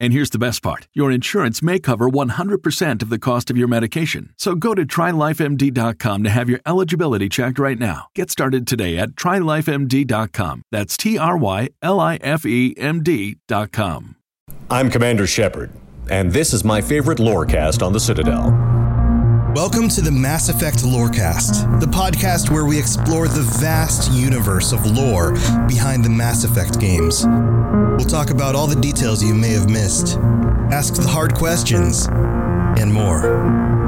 And here's the best part your insurance may cover 100% of the cost of your medication. So go to trylifemd.com to have your eligibility checked right now. Get started today at trylifemd.com. That's T R Y L I F E M D.com. I'm Commander Shepard, and this is my favorite lorecast on the Citadel. Welcome to the Mass Effect Lorecast, the podcast where we explore the vast universe of lore behind the Mass Effect games. We'll talk about all the details you may have missed, ask the hard questions, and more.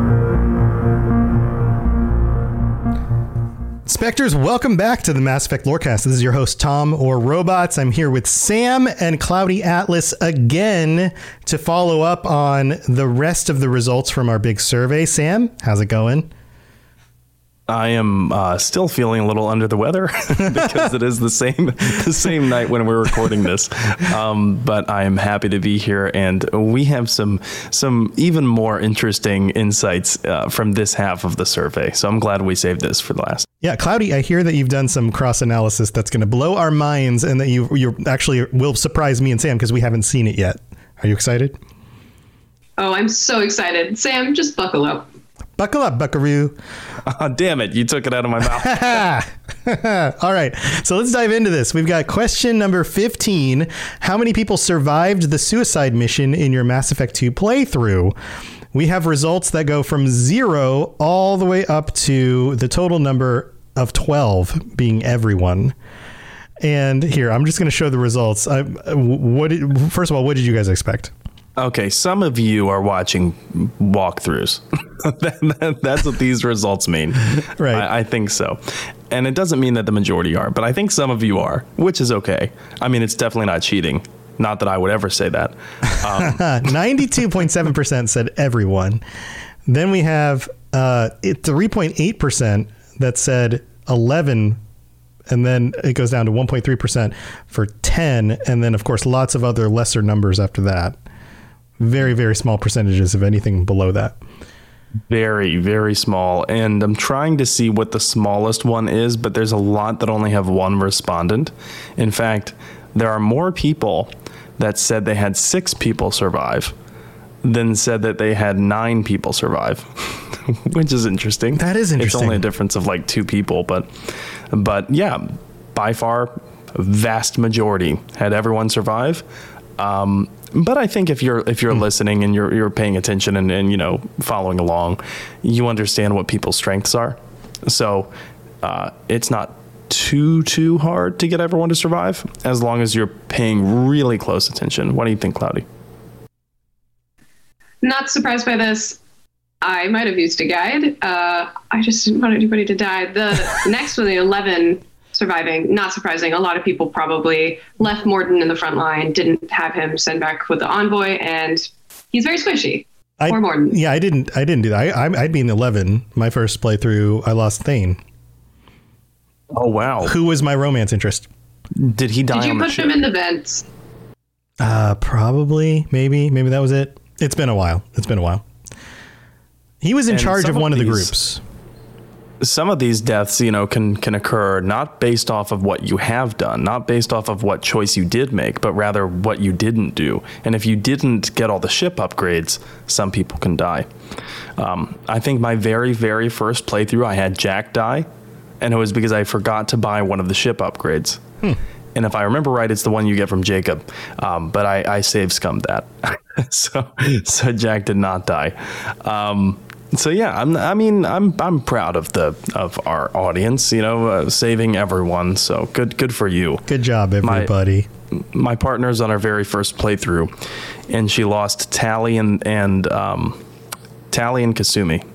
Spectres, welcome back to the Mass Effect Lorecast. This is your host, Tom or Robots. I'm here with Sam and Cloudy Atlas again to follow up on the rest of the results from our big survey. Sam, how's it going? I am uh, still feeling a little under the weather because it is the same the same night when we're recording this. Um, but I am happy to be here, and we have some some even more interesting insights uh, from this half of the survey. So I'm glad we saved this for the last. Yeah, Cloudy, I hear that you've done some cross analysis that's going to blow our minds, and that you you actually will surprise me and Sam because we haven't seen it yet. Are you excited? Oh, I'm so excited. Sam, just buckle up. Buckle up, buckaroo. Oh, damn it. You took it out of my mouth. All right. So let's dive into this. We've got question number 15. How many people survived the suicide mission in your Mass Effect 2 playthrough? We have results that go from zero all the way up to the total number of 12 being everyone. And here, I'm just going to show the results. I, what did, first of all, what did you guys expect? Okay, some of you are watching walkthroughs. That's what these results mean. Right. I, I, think so. And it doesn't mean that the majority are, but I think some of you are, which is okay. I mean, it's definitely not cheating. Not that I would ever say that. Um, 92.7% said everyone. Then we have uh, 3.8% that said 11 and then it goes down to 1.3% for 10 and then of course lots of other lesser numbers after that very very small percentages of anything below that. Very very small. And i'm trying to see what the smallest one is but there's a lot that only have one respondent. In fact there are more people that said they had six people survive than said that they had nine people survive which is interesting. That is interesting it's only a difference of like two people but but yeah by far vast majority had everyone survive. Um, but I think if you're if you're mm. listening and you're you're paying attention and, and you know following along, you understand what people's strengths are. So uh, it's not too too hard to get everyone to survive as long as you're paying really close attention. What do you think, Cloudy? Not surprised by this. I might have used a guide. Uh, I just didn't want anybody to die. The next one, the 11, surviving. Not surprising. A lot of people probably left Morden in the front line, didn't have him send back with the envoy, and he's very squishy. I, or Mordin. Yeah, I didn't. I didn't do that. I, I, would be in eleven. My first playthrough, I lost Thane. Oh wow! Who was my romance interest? Did he die? Did you put him in the vents? Uh, probably. Maybe. Maybe that was it. It's been a while. It's been a while. He was in and charge of one of, of these, the groups. Some of these deaths, you know, can can occur not based off of what you have done, not based off of what choice you did make, but rather what you didn't do. And if you didn't get all the ship upgrades, some people can die. Um, I think my very very first playthrough, I had Jack die, and it was because I forgot to buy one of the ship upgrades. And if I remember right, it's the one you get from Jacob. Um, but I, I save scummed that, so so Jack did not die. Um, so yeah, I'm, I mean, I'm I'm proud of the of our audience. You know, uh, saving everyone. So good good for you. Good job, everybody. My partner's on our very first playthrough, and she lost Tali and and um, Tali and Kasumi.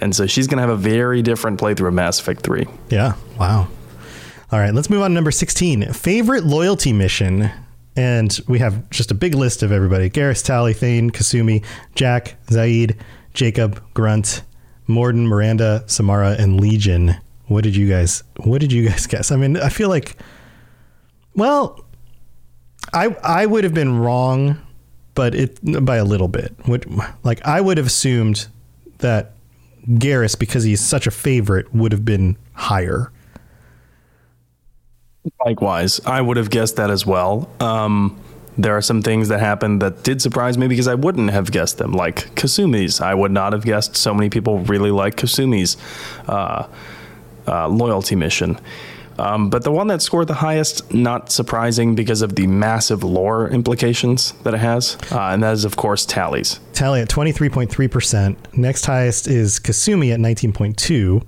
And so she's gonna have a very different playthrough of Mass Effect Three. Yeah. Wow. All right, let's move on to number 16. Favorite loyalty mission. And we have just a big list of everybody Garrus, Tali, Thane, Kasumi, Jack, Zaeed, Jacob, Grunt, Mordin, Miranda, Samara, and Legion. What did you guys what did you guys guess? I mean, I feel like well, I I would have been wrong, but it by a little bit. Would like I would have assumed that Garrus, because he's such a favorite, would have been higher. Likewise, I would have guessed that as well. Um, there are some things that happened that did surprise me because I wouldn't have guessed them, like Kasumi's. I would not have guessed so many people really like Kasumi's uh, uh, loyalty mission. Um, but the one that scored the highest, not surprising because of the massive lore implications that it has, uh, and that is, of course, Tali's. Tali at 23.3%. Next highest is Kasumi at 19.2.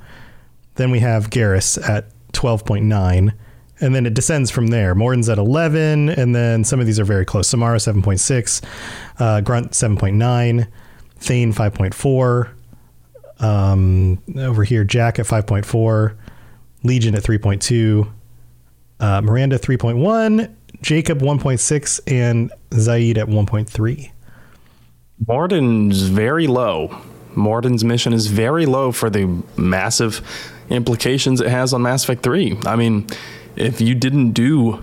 Then we have Garrus at 12.9. And then it descends from there. Mordin's at 11, and then some of these are very close. Samara 7.6, uh, Grunt 7.9, Thane 5.4, um, over here Jack at 5.4, Legion at 3.2, uh, Miranda 3.1, Jacob 1.6, and Zaeed at 1.3. Mordin's very low. Mordin's mission is very low for the massive implications it has on Mass Effect 3. I mean, if you didn't do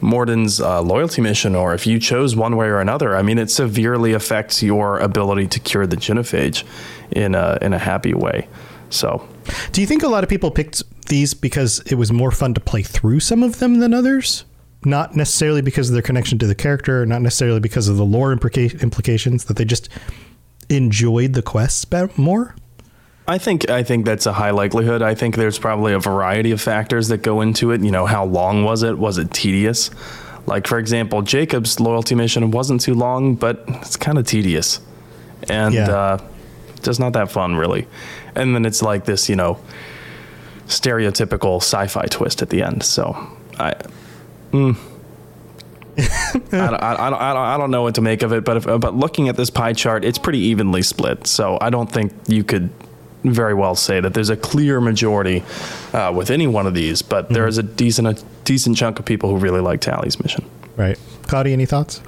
Mordin's uh, loyalty mission, or if you chose one way or another, I mean, it severely affects your ability to cure the genophage in a in a happy way. So, Do you think a lot of people picked these because it was more fun to play through some of them than others? Not necessarily because of their connection to the character, not necessarily because of the lore implica- implications, that they just enjoyed the quests more? I think I think that's a high likelihood. I think there's probably a variety of factors that go into it. You know, how long was it? Was it tedious? Like for example, Jacob's loyalty mission wasn't too long, but it's kind of tedious, and Yeah. uh, just not that fun really. And then it's like this, you know, stereotypical sci-fi twist at the end. So I. mm. I, don't, I, don't, I, don't, I don't know what to make of it, but if, but looking at this pie chart, it's pretty evenly split. So I don't think you could very well say that there's a clear majority uh, with any one of these, but there is a decent a decent chunk of people who really like Tali's mission. Right. Claudia, any thoughts?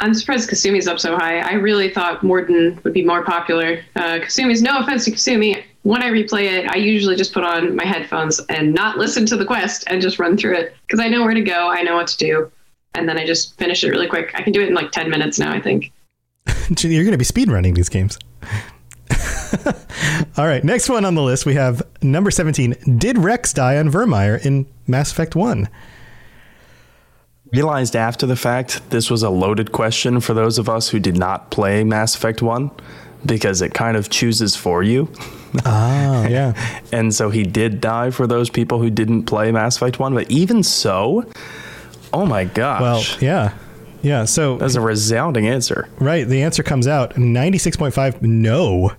I'm surprised Kasumi's up so high. I really thought Mordin would be more popular. Uh, Kasumi's no offense to Kasumi. When I replay it, I usually just put on my headphones and not listen to the quest and just run through it because I know where to go, I know what to do, and then I just finish it really quick. I can do it in like 10 minutes now, I think. You're going to be speed running these games. All right. Next one on the list, we have number 17. Did Rex die on Virmire in Mass Effect 1? Realized after the fact this was a loaded question for those of us who did not play Mass Effect 1 because it kind of chooses for you. Oh, yeah. And so he did die for those people who didn't play Mass Effect 1. But even so, oh my gosh. Well, yeah. Yeah. So, that's a resounding answer. right. The answer comes out 96.5 no,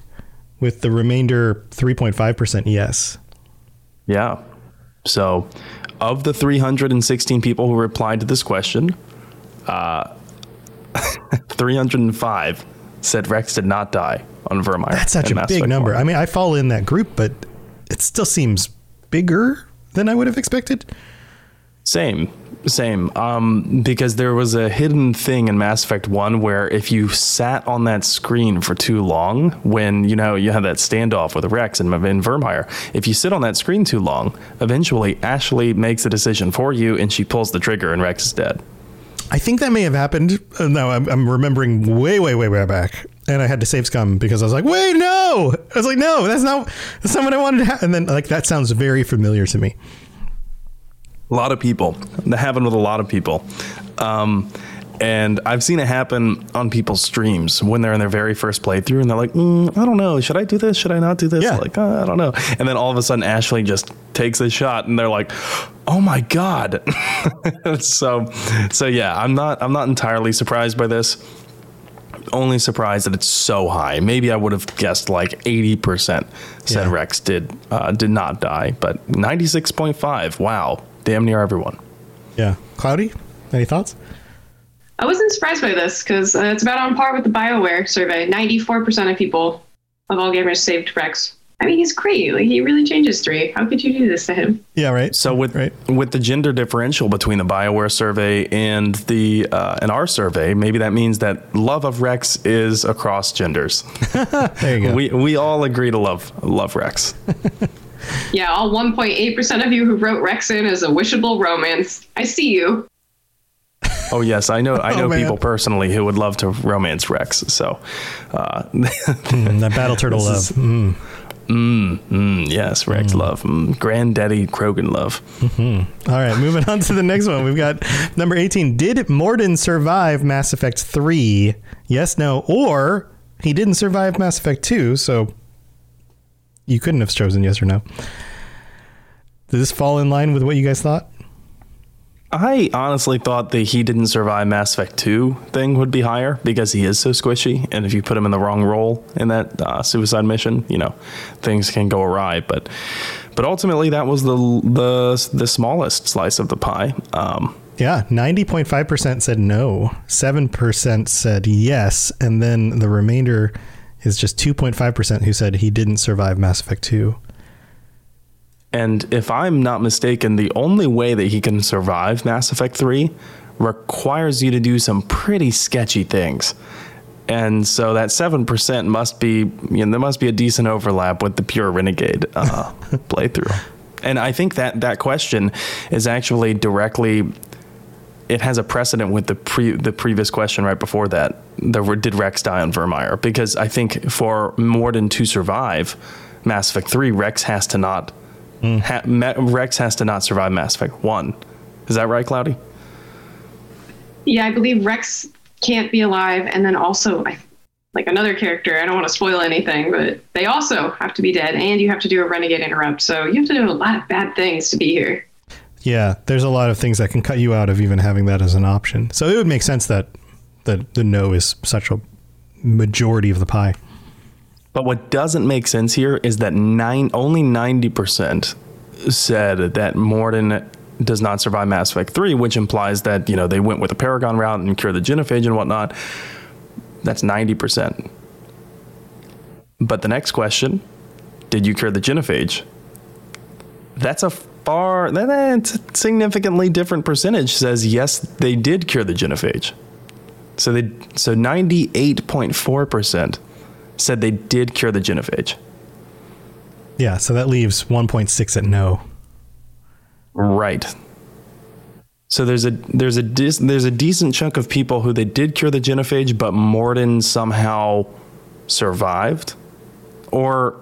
with the remainder 3.5% yes. Yeah. So, of the 316 people who replied to this question, uh, 305 said Rex did not die on Virmire. That's such a Mass big Effect number. 1. I mean, I fall in that group, but it still seems bigger than I would have expected. Same, same. Um, because there was a hidden thing in Mass Effect One where if you sat on that screen for too long, when you know you have that standoff with Rex and in Virmire, if you sit on that screen too long, eventually Ashley makes a decision for you and she pulls the trigger and Rex is dead. I think that may have happened. Uh, no, I'm, I'm remembering way, way, way, way back. and I had to save scum because I was like, wait, no. I was like, no, that's not that's not what I wanted to have. And then like that sounds very familiar to me. A lot of people. That happened with a lot of people. Um, and I've seen it happen on people's streams when they're in their very first playthrough and they're like, mm, I don't know, should I do this? Should I not do this? Yeah. Like, uh, I don't know. And then all of a sudden, Ashley just takes a shot and they're like, oh my God. so, so yeah, I'm not, I'm not entirely surprised by this. Only surprised that it's so high. Maybe I would have guessed like 80% said Yeah. Rex did, uh, did not die, but 96.5. Wow. Damn near everyone. Yeah. Cloudy, any thoughts? I wasn't surprised by this because uh, it's about on par with the BioWare survey. 94% of people of all gamers saved Rex. I mean, he's great. Like, he really changes three. How could you do this to him? Yeah, right. So with Right. with the gender differential between the Bioware survey and the uh, and our survey, maybe that means that love of Rex is across genders. There you go. We we all agree to love love Rex. Yeah, all 1.8% of you who wrote Rex in as a wishable romance. I see you. Oh yes, I know I Oh, know man. people personally who would love to romance Rex. So uh, Mm, that battle turtle love. Is- Mm. mm, yes, Rex love, mm, granddaddy Krogan love. All right, moving on to the next one. We've got number 18. Did Mordin survive Mass Effect 3? Yes, no, or he didn't survive Mass Effect 2, so you couldn't have chosen yes or no. Does this fall in line with what you guys thought? I honestly thought the he didn't survive Mass Effect 2 thing would be higher because he is so squishy. And if you put him in the wrong role in that uh, suicide mission, you know, things can go awry. But but ultimately, that was the the, the smallest slice of the pie. Um, Yeah, 90.5% said no, 7% said yes, and then the remainder is just 2.5% who said he didn't survive Mass Effect 2. and if I'm not mistaken, the only way that he can survive Mass Effect 3 requires you to do some pretty sketchy things. And so that 7% must be, you know, there must be a decent overlap with the pure Renegade uh, playthrough. And I think that that question is actually directly, it has a precedent with the pre, the previous question right before that. The, did Rex die on Virmire? Because I think for Mordin to survive Mass Effect 3, Rex has to not, hmm. ha, Ma- Rex has to not survive Mass Effect 1. Is that right, Cloudy? Yeah, I believe Rex can't be alive, and then also, I, like another character. I don't want to spoil anything, but they also have to be dead, and you have to do a renegade interrupt. So you have to do a lot of bad things to be here. Yeah, there's a lot of things that can cut you out of even having that as an option. So it would make sense that that the no is such a majority of the pie. But what doesn't make sense here is that nine only ninety percent said that Mordin does not survive Mass Effect three, which implies that you know they went with the Paragon route and cure the genophage and whatnot. That's ninety percent. But the next question: Did you cure the genophage? That's a far that's a significantly different percentage. Says yes, they did cure the genophage. So they so ninety eight point four percent said they did cure the genophage. Yeah, so that leaves 1.6 at no. Right. So there's a there's a dis, there's a decent chunk of people who they did cure the genophage, but Mordin somehow survived, or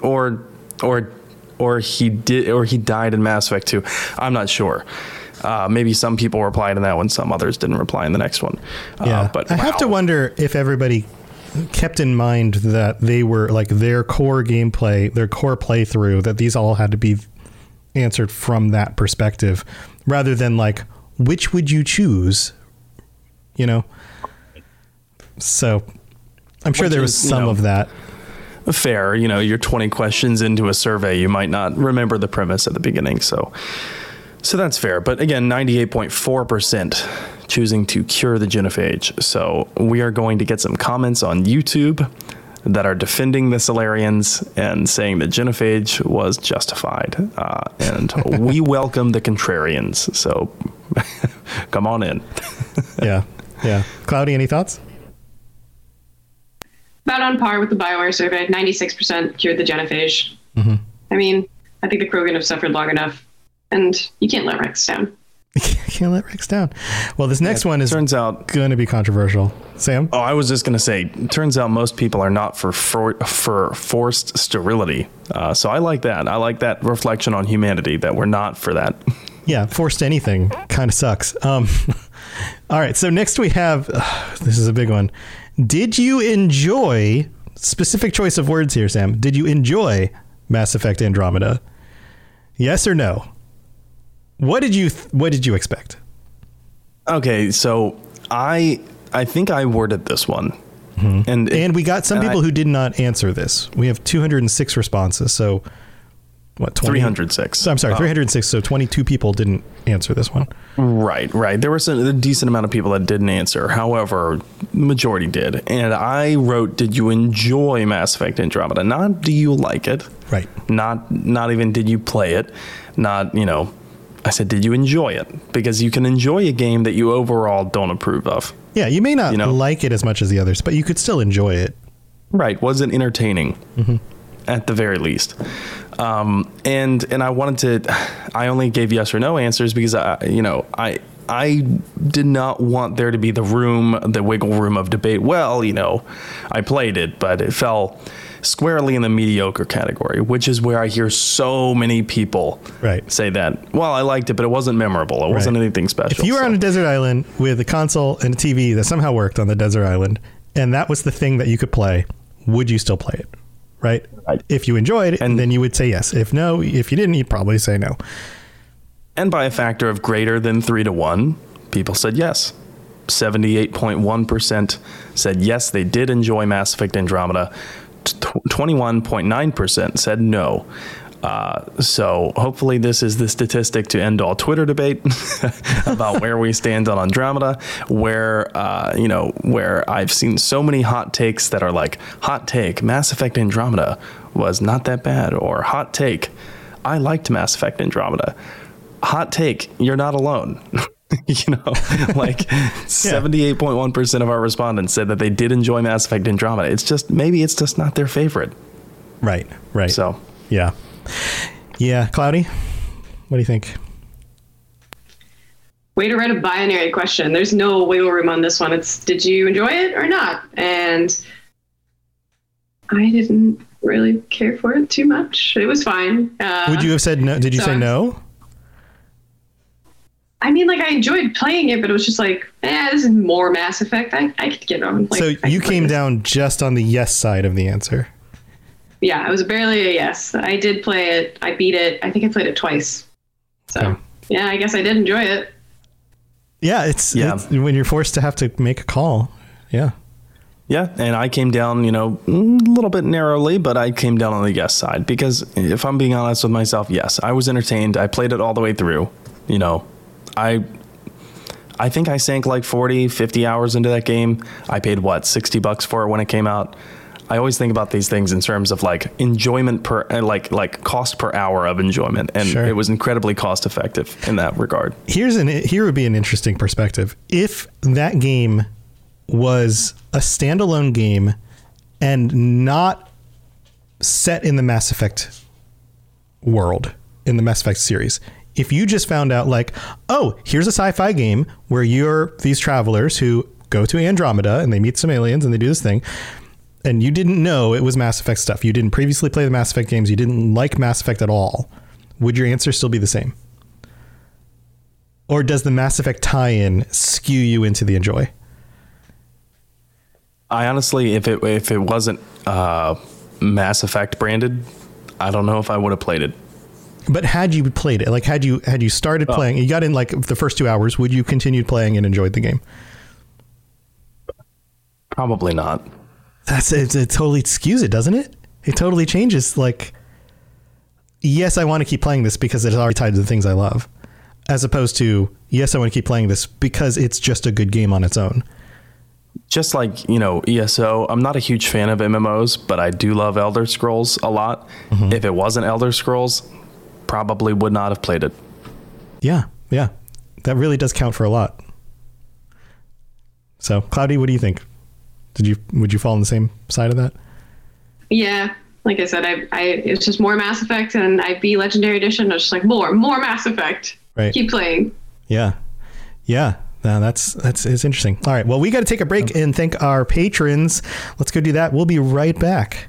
or or or he did or he died in Mass Effect 2. I'm not sure. Uh, maybe some people replied in that one, some others didn't reply in the next one. Yeah, uh, but I have to wonder if everybody kept in mind that they were like their core gameplay, their core playthrough, that these all had to be answered from that perspective, rather than like which would you choose, you know. So, I'm sure Which there was is, you some know, of that. Fair. You know, you're 20 questions into a survey, you might not remember the premise at the beginning. So, so that's fair. But again, 98.4% choosing to cure the genophage. So we are going to get some comments on YouTube that are defending the Salarians and saying that genophage was justified. Uh, and we welcome the contrarians. So come on in. yeah, yeah. Cloudy, any thoughts? About on par with the Bioware survey. 96% cured the genophage. I mean, I think the Krogan have suffered long enough, and you can't let Rex down. Can't let Rex down. Well, this next one is turns out going to be controversial. Sam? Oh, I was just going to say, turns out most people are not for for, for forced sterility. Uh, so I like that. I like that reflection on humanity that we're not for that. Yeah, forced anything kind of sucks. Um, all right, so next we have uh, this is a big one. Did you enjoy specific choice of words here, Sam? Did you enjoy Mass Effect Andromeda? Yes or no? What did you th- What did you expect? Okay, so I I think I worded this one, Mm-hmm. and And we got some people I- who did not answer this. We have 206 responses. So what? 20? 306. So I'm sorry, Oh. 306. So 22 people didn't answer this one. Right, right. There was a, a decent amount of people that didn't answer. However, the majority did. And I wrote, "Did you enjoy Mass Effect Andromeda? Not do you like it? Right. Not not even did you play it? Not you know." I said, "Did you enjoy it?" Because you can enjoy a game that you overall don't approve of. Yeah, you may not You know? like it as much as the others, but you could still enjoy it. Right. Was it entertaining? Mm-hmm. At the very least. Um, and and I wanted to. I only gave yes or no answers because I, you know, I I did not want there to be the room, the wiggle room of debate. Well, you know, I played it, but it fell squarely in the mediocre category, which is where I hear so many people Right. say that. Well, I liked it, but it wasn't memorable. It wasn't anything special. If you were So- on a desert island with a console and a TV that somehow worked on the desert island, and that was the thing that you could play, would you still play it? Right? Right. If you enjoyed it, And- then you would say yes. If no, if you didn't, you'd probably say no. And by a factor of greater than three to one, people said yes. 78.1% said yes, they did enjoy Mass Effect Andromeda. 21.9% said no. Uh, so hopefully this is the statistic to end all Twitter debate about where we stand on Andromeda, where uh, you know where I've seen so many hot takes that are like hot take Mass Effect Andromeda was not that bad, or hot take I liked Mass Effect Andromeda. Hot take, you're not alone. you know, like 78.1% of our respondents said that they did enjoy Mass Effect Andromeda. It's just maybe it's just not their favorite. Right. Right. So, yeah. Yeah. Cloudy, what do you think? Way to write a binary question. There's no wiggle room on this one. It's did you enjoy it or not? And I didn't really care for it too much. It was fine. Uh, Would you have said no? Did you so say no? I mean, like I enjoyed playing it, but it was just like, eh, this is more Mass Effect. I, I could get on. Like, so you came down just on the yes side of the answer. Yeah, it was barely a yes. I did play it. I beat it. I think I played it twice. So Okay. yeah, I guess I did enjoy it. Yeah, it's, Yeah. it's when you're forced to have to make a call. Yeah. yeah, and I came down, you know, a little bit narrowly, but I came down on the yes side because if I'm being honest with myself, yes, I was entertained. I played it all the way through. You know, I I think I sank like 40, 50 hours into that game. I paid what, 60 bucks for it when it came out. I always think about these things in terms of like enjoyment per uh, like like cost per hour of enjoyment and Sure. it was incredibly cost effective in that regard. Here's an here would be an interesting perspective. If that game was a standalone game and not set in the Mass Effect world, in the Mass Effect series, if you just found out like, oh, here's a sci-fi game where you're these travelers who go to Andromeda and they meet some aliens and they do this thing, and you didn't know it was Mass Effect stuff. You didn't previously play the Mass Effect games. You didn't like Mass Effect at all. Would your answer still be the same? Or does the Mass Effect tie-in skew you into the enjoy? I honestly, if it if it wasn't uh, Mass Effect branded, I don't know if I would have played it. But had you played it, like had you had you started playing, you got in like the first two hours, would you continued playing and enjoyed the game? Probably not. That's it, it totally skews it, doesn't it? It totally changes like yes, I want to keep playing this because it's already tied to the things I love. As opposed to yes, I want to keep playing this because it's just a good game on its own. Just like you know ESO, I'm not a huge fan of MMOs, but I do love Elder Scrolls a lot. Mm-hmm. If it wasn't Elder Scrolls, probably would not have played it. Yeah, yeah. That really does count for a lot. So, Cloudy, what do you think? Did you would you fall on the same side of that? Yeah, like I said, I, I it's just more Mass Effect, and I beat Legendary Edition. I was just like more, more Mass Effect. Right. Keep playing. Yeah. Yeah. That's that's it's interesting. All right. Well, we got to take a break and thank our patrons. Let's go do that. We'll be right back.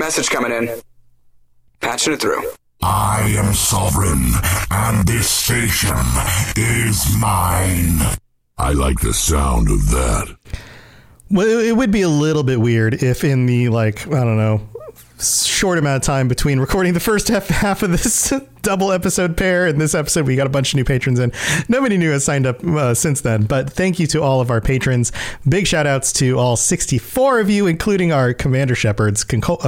Message coming in. Patching it through. I am sovereign, and this station is mine. I like the sound of that. Well, it would be a little bit weird if, in the like, I don't know, short amount of time between recording the first half, half of this double episode pair and this episode, we got a bunch of new patrons in. Nobody new has signed up uh, since then, but thank you to all of our patrons. Big shout outs to all 64 of you, including our Commander Shepards, uh,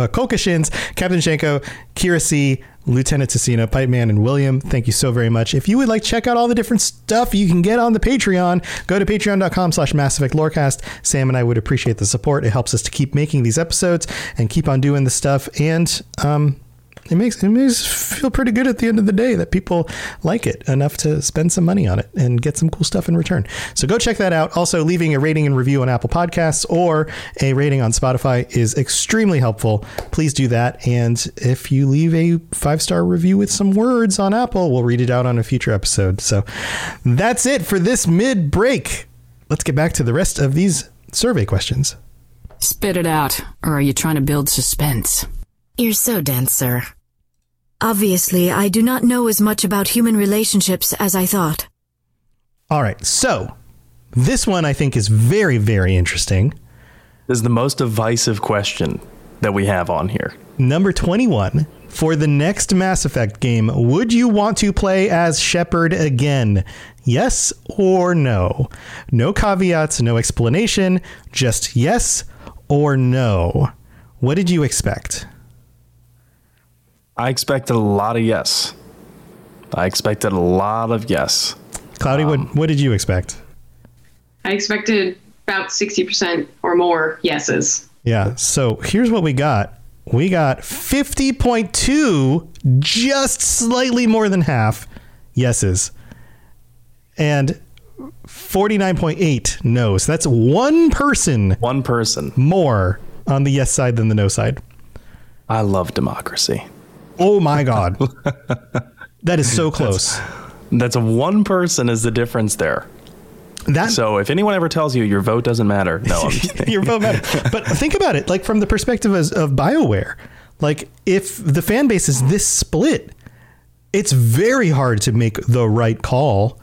Kokashins, Captain Shenko, Kira C, Lieutenant Tassina, Pipe Man, and William. Thank you so very much. If you would like check out all the different stuff you can get on the Patreon, go to patreon.com slash Mass Effect Lorecast. Sam and I would appreciate the support. It helps us to keep making these episodes and keep on doing the stuff. And um, it makes it makes feel pretty good at the end of the day that people like it enough to spend some money on it and get some cool stuff in return. So go check that out. Also, leaving a rating and review on Apple Podcasts or a rating on Spotify is extremely helpful. Please do that. And if you leave a five star review with some words on Apple, we'll read it out on a future episode. So that's it for this mid break. Let's get back to the rest of these survey questions. Spit it out, or are you trying to build suspense? You're so dense, sir. Obviously, I do not know as much about human relationships as I thought. All right, so this one I think is very, very interesting. This is the most divisive question that we have on here. Number 21. For the next Mass Effect game, would you want to play as Shepard again? Yes or no? No caveats, no explanation, just yes or no. What did you expect? I expected a lot of yes. I expected a lot of yes. Cloudy, um, what what did you expect? I expected about 60% or more yeses. Yeah. So here's what we got. We got 50.2, just slightly more than half yeses. And 49.8 no's. That's one person. One person. More on the yes side than the no side. I love democracy. Oh my god. that is so close. That's, that's one person is the difference there. That, so if anyone ever tells you your vote doesn't matter, no, your vote matters. But think about it, like from the perspective of, of Bioware, like if the fan base is this split, it's very hard to make the right call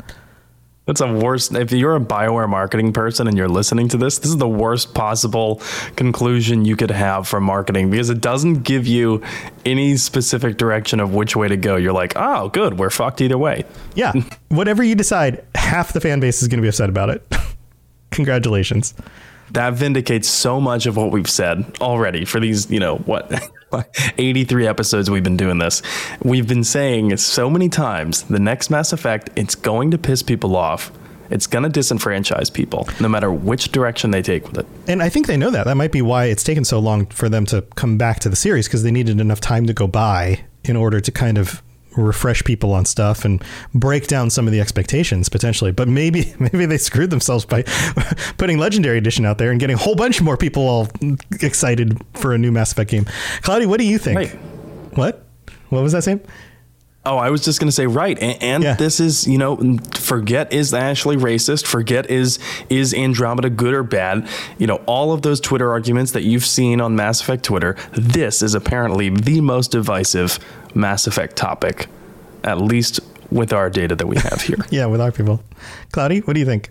that's a worst. If you're a Bioware marketing person and you're listening to this, this is the worst possible conclusion you could have for marketing because it doesn't give you any specific direction of which way to go. You're like, oh, good, we're fucked either way. Yeah. Whatever you decide, half the fan base is going to be upset about it. Congratulations. That vindicates so much of what we've said already for these, you know, what 83 episodes we've been doing this. We've been saying so many times the next Mass Effect, it's going to piss people off. It's going to disenfranchise people no matter which direction they take with it. And I think they know that. That might be why it's taken so long for them to come back to the series because they needed enough time to go by in order to kind of refresh people on stuff and break down some of the expectations potentially. But maybe maybe they screwed themselves by putting Legendary Edition out there and getting a whole bunch more people all excited for a new Mass Effect game. Cloudy, what do you think? What? What was that saying? Oh, I was just going to say right, and, and yeah. this is you know, forget is Ashley racist? Forget is is Andromeda good or bad? You know, all of those Twitter arguments that you've seen on Mass Effect Twitter. This is apparently the most divisive Mass Effect topic, at least with our data that we have here. yeah, with our people. Cloudy, what do you think?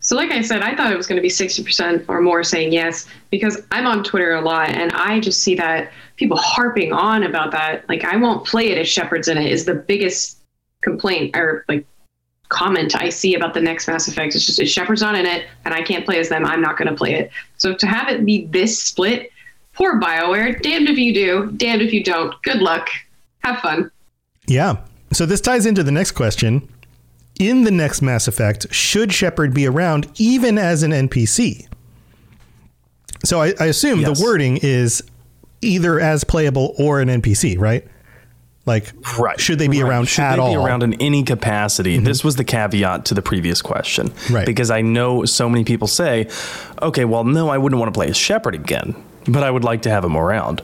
So, like I said, I thought it was going to be 60% or more saying yes because I'm on Twitter a lot and I just see that people harping on about that. Like, I won't play it if Shepard's in it, is the biggest complaint or like comment I see about the next Mass Effect. It's just if Shepard's not in it and I can't play as them, I'm not going to play it. So, to have it be this split, poor BioWare, damned if you do, damned if you don't. Good luck. Have fun. Yeah. So, this ties into the next question in the next Mass Effect, should Shepard be around even as an NPC? So I, I assume Yes. the wording is either as playable or an NPC, right? Like, Right. should they be Right. around Should at they all? be around in any capacity? Mm-hmm. This was the caveat to the previous question. Right. Because I know so many people say, okay, well, no, I wouldn't want to play as Shepard again, but I would like to have him around.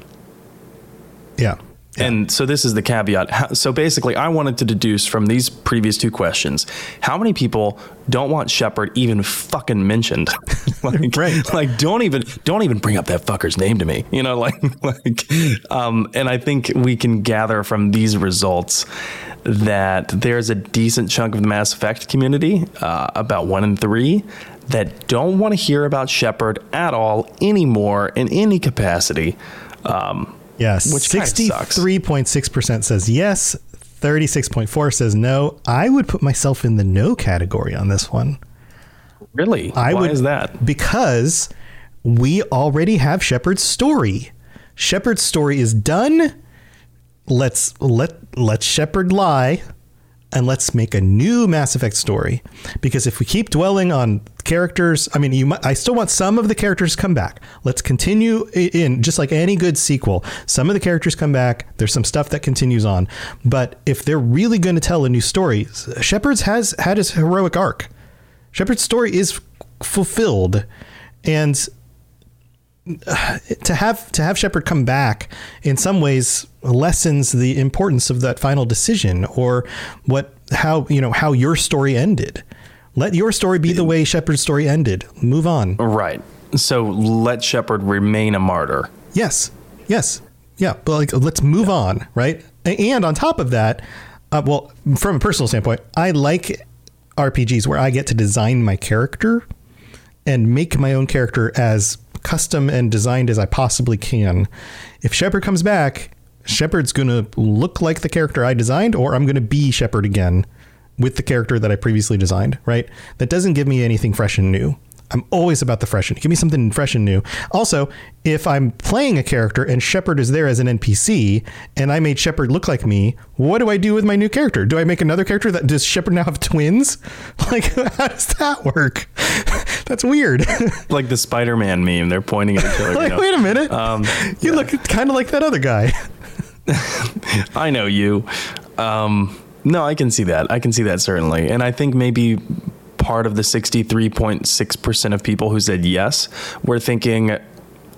yeah. And so this is the caveat. So basically, I wanted to deduce from these previous two questions how many people don't want Shepard even fucking mentioned. like, Right. like don't even don't even bring up that fucker's name to me. You know, like like um and I think we can gather from these results that there's a decent chunk of the Mass Effect community, uh, about one in three, that don't want to hear about Shepard at all anymore in any capacity. Um, Yes. Which kinda sucks. 63.6% says yes. 36.4 says no. I would put myself in the no category on this one. Really? I Why would is that? because we already have Shepard's story. Shepard's story is done. Let's let let Shepard lie and let's make a new Mass Effect story. Because if we keep dwelling on characters, I mean, you might, I still want some of the characters to come back. Let's continue in just like any good sequel. Some of the characters come back. There's some stuff that continues on. But if they're really going to tell a new story, Shepard's has had his heroic arc. Shepard's story is fulfilled, and uh, to have to have Shepard come back in some ways lessens the importance of that final decision or what how you know how your story ended. Let your story be the way Shepard's story ended. Move on. Right. So let Shepard remain a martyr. Yes. Yes. Yeah. But like, let's move on, right? And on top of that, uh, well, from a personal standpoint, I like RPGs where I get to design my character and make my own character as custom and designed as I possibly can. If Shepard comes back, Shepard's going to look like the character I designed, or I'm going to be Shepard again with the character that I previously designed, right? That doesn't give me anything fresh and new. I'm always about the fresh and give me something fresh and new. Also, if I'm playing a character and Shepard is there as an NPC and I made Shepard look like me, what do I do with my new character? Do I make another character that does Shepard now have twins? Like how does that work? That's weird. Like the Spider Man meme. They're pointing at each other. like, you know. wait a minute. Um, you look kind of like that other guy. I know you. Um, no, I can see that. I can see that certainly. And I think maybe part of the 63.6% of people who said yes were thinking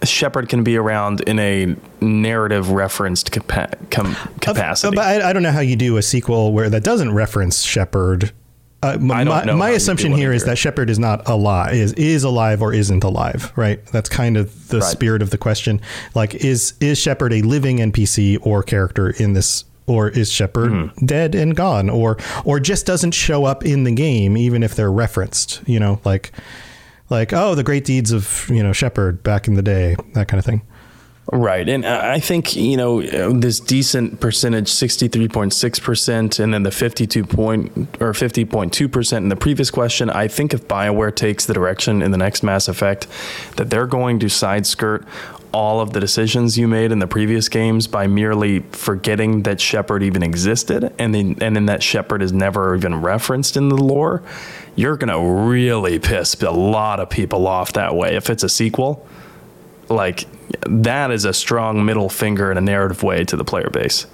Shepard can be around in a narrative referenced capa- com- capacity. But I, I don't know how you do a sequel where that doesn't reference Shepard. Uh, m- I don't my my assumption here is that Shepard is not alive, is is alive or isn't alive, right? That's kind of the Right. spirit of the question. Like, is is Shepard a living NPC or character in this, or is Shepard Hmm. dead and gone, or or just doesn't show up in the game, even if they're referenced? You know, like like oh, the great deeds of you know Shepard back in the day, that kind of thing. Right. And I think, you know, this decent percentage, 63.6%, and then the 52 point or 50.2% in the previous question, I think if BioWare takes the direction in the next Mass Effect that they're going to side skirt all of the decisions you made in the previous games by merely forgetting that Shepard even existed and then and then that Shepard is never even referenced in the lore, you're going to really piss a lot of people off that way if it's a sequel like that is a strong middle finger in a narrative way to the player base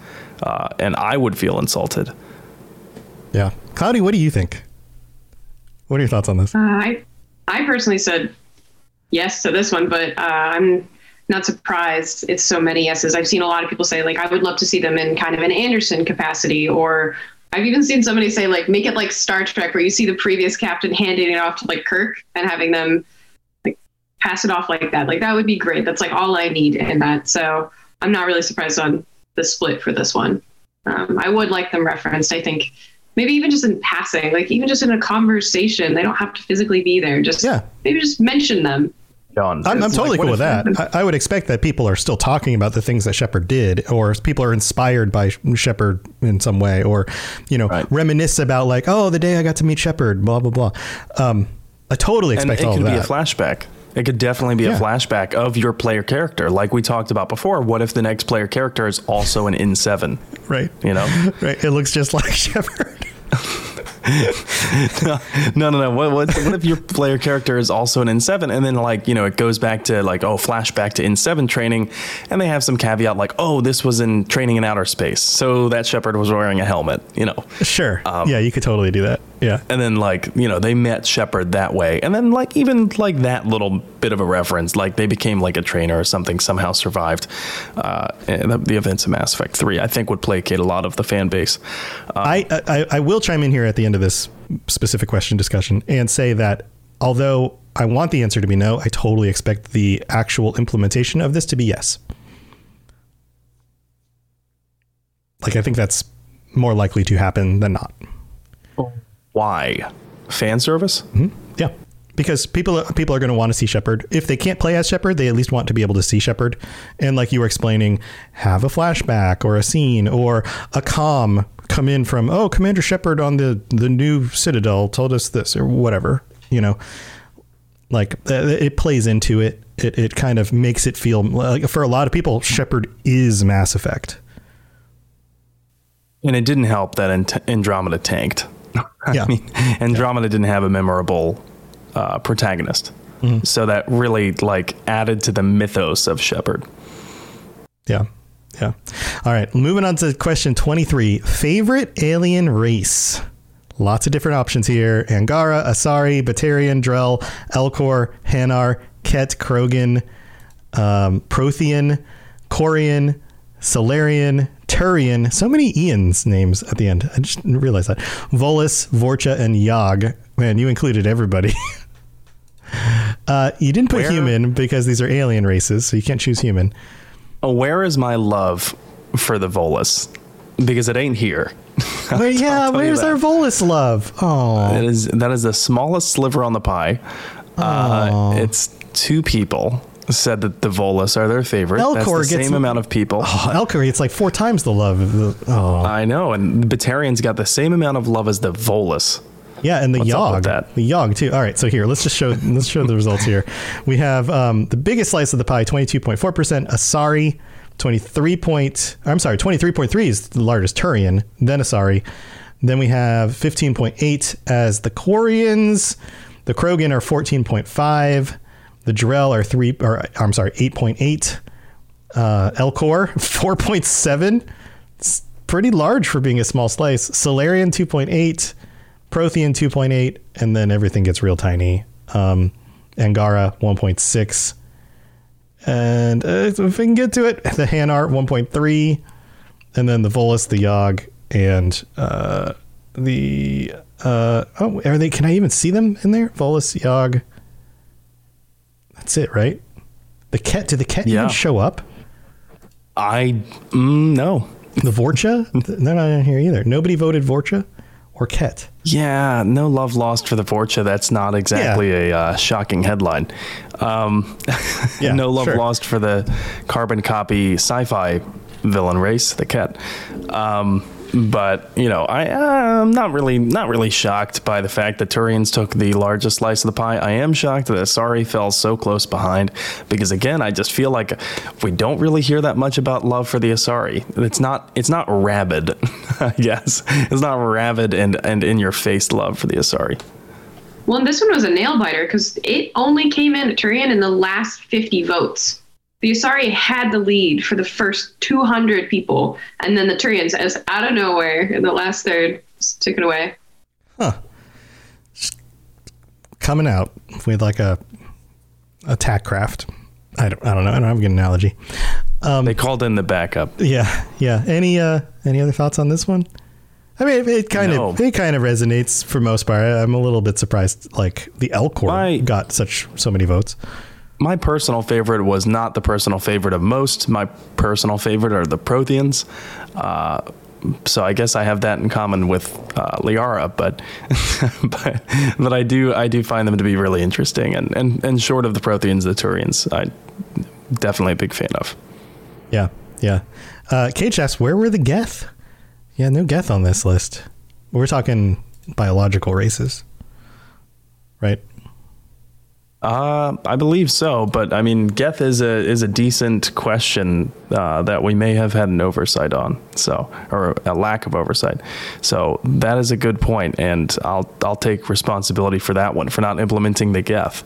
uh, and i would feel insulted Yeah, Cloudy, what do you think? What are your thoughts on this? Uh, I I personally said yes to this one, but uh, I'm not surprised it's so many yeses. I've seen a lot of people say like I would love to see them in kind of an Anderson capacity, or I've even seen somebody say like make it like Star Trek, where you see the previous captain handing it off to like Kirk and having them like pass it off like that. Like that would be great. That's like all I need in that. So I'm not really surprised on the split for this one. Um, I would like them referenced. I think maybe even just in passing, like even just in a conversation, they don't have to physically be there. Just Yeah. maybe just mention them. John, I'm, I'm it's totally like, cool with that. I, I would expect that people are still talking about the things that Shepard did, or people are inspired by Shepard in some way, or you know, reminisce about like, oh, the day I got to meet Shepard, blah blah blah. Um, I totally expect and expect it could be a flashback it could definitely be Yeah. a flashback of your player character like we talked about before what if the next player character is also an n7 right. you know right. It looks just like Shepard. no, no, no. What, what, what if your player character is also an N7 and then, like, you know, it goes back to, like, oh, flashback to N7 training, and they have some caveat like, oh, this was in training in outer space. So that Shepard was wearing a helmet, you know. Sure. yeah, you could totally do that. Yeah. And then, like, you know, they met Shepard that way. And then, like, even like that little bit of a reference, like, they became like a trainer or something, somehow survived uh, the, events of Mass Effect 3, I think would placate a lot of the fan base. Uh, I, I I will chime in here at the end of this specific question discussion and say that although I want the answer to be no, I totally expect the actual implementation of this to be yes. Like I think that's more likely to happen than not. Why? Fan service? Mm-hmm. Yeah. Because people people are going to want to see Shepard. If they can't play as Shepard, they at least want to be able to see Shepard. And like you were explaining, have a flashback or a scene or a com come in from oh Commander Shepard on the the new Citadel told us this or whatever. You know, like it plays into it. It it kind of makes it feel like for a lot of people, Shepard is Mass Effect. And it didn't help that Andromeda tanked. Yeah. I mean, Andromeda didn't have a memorable uh, protagonist. Mm-hmm. So that really like added to the mythos of Shepard. Yeah. Yeah. All right. Moving on to question 23. Favorite alien race? Lots of different options here. Angara, Asari, Batarian, Drell, Elcor, Hanar, Kett, Krogan, um, Prothean, Quarian, Salarian, Turian. So many Ian's names at the end. I just didn't realize that. Volus, Vorcha, and Yahg. Man, you included everybody. uh, you didn't put Where- human because these are alien races, so you can't choose human. Where is my love for the Volus? Because it ain't here. Where, yeah, where's our Volus love? Oh, That is that is the smallest sliver on the pie. Uh, it's two people said that the Volus are their favorite. That's Elcor the gets- same amount of people. oh Elcor, it's like four times the love. Of the, oh, I know, and the Batarians got the same amount of love as the Volus. Yeah, and the What's Yahg, the Yahg too. All right, so here let's just show let's show the results here. We have um, the biggest slice of the pie, twenty two point four percent. Asari, twenty three point. I'm sorry, twenty three point three is the largest Turian, then Asari. Then we have fifteen point eight as the Quarians. The Krogan are fourteen point five. The Drell are three. Or I'm sorry, eight point eight. Uh, Elcor, 4.7. It's pretty large for being a small slice. Salarian, 2.8. Prothean, 2.8. And then everything gets real tiny. Um, Angara, 1.6. And uh, if we can get to it, the Hanar, 1.3. And then the Volus, the Yahg, and uh, the. Uh, oh, are they? Can I even see them in there? Volus, Yahg. That's it, right? The Kett. Did the Kett Yeah. even show up? I mm, no. The Vorcha? They're not in here either. Nobody voted Vorcha or Kett. Yeah, no love lost for the Vorcha. That's not exactly a uh, shocking headline. Um, Yeah, no love sure. lost for the carbon copy sci-fi villain race, the Kett. Um, but you know, I I'm not really not really shocked by the fact that Turians took the largest slice of the pie. I am shocked that Asari fell so close behind because again, I just feel like we don't really hear that much about love for the Asari. It's not it's not rabid, I guess. It's not rabid and and in your face love for the Asari. Well, and this one was a nail biter because it only came in at Turian in the last 50 votes. The Asari had the lead for the first 200 people, and then the Turians, as out of nowhere in the last third, took it away. Huh. Coming out with like a attack craft. I don't, I don't know. I don't have a good analogy. Um, They called in the backup. Yeah, yeah. Any uh, any other thoughts on this one? I mean, it, it kind of it kind of resonates for most part. I'm a little bit surprised, like the Elcor My- got such so many votes. My personal favorite was not the personal favorite of most. My personal favorite are the Protheans. Uh, so I guess I have that in common with uh, Liara, but, but but I do I do find them to be really interesting and and, and short of the Protheans, the Turians, I definitely a big fan of. Yeah, yeah. Uh, Cage asks, where were the Geth? Yeah, no Geth on this list. We're talking biological races, right? Uh, I believe so, but I mean, Geth is a is a decent question uh, that we may have had an oversight on, so or a lack of oversight. So that is a good point, and I'll I'll take responsibility for that one for not implementing the Geth.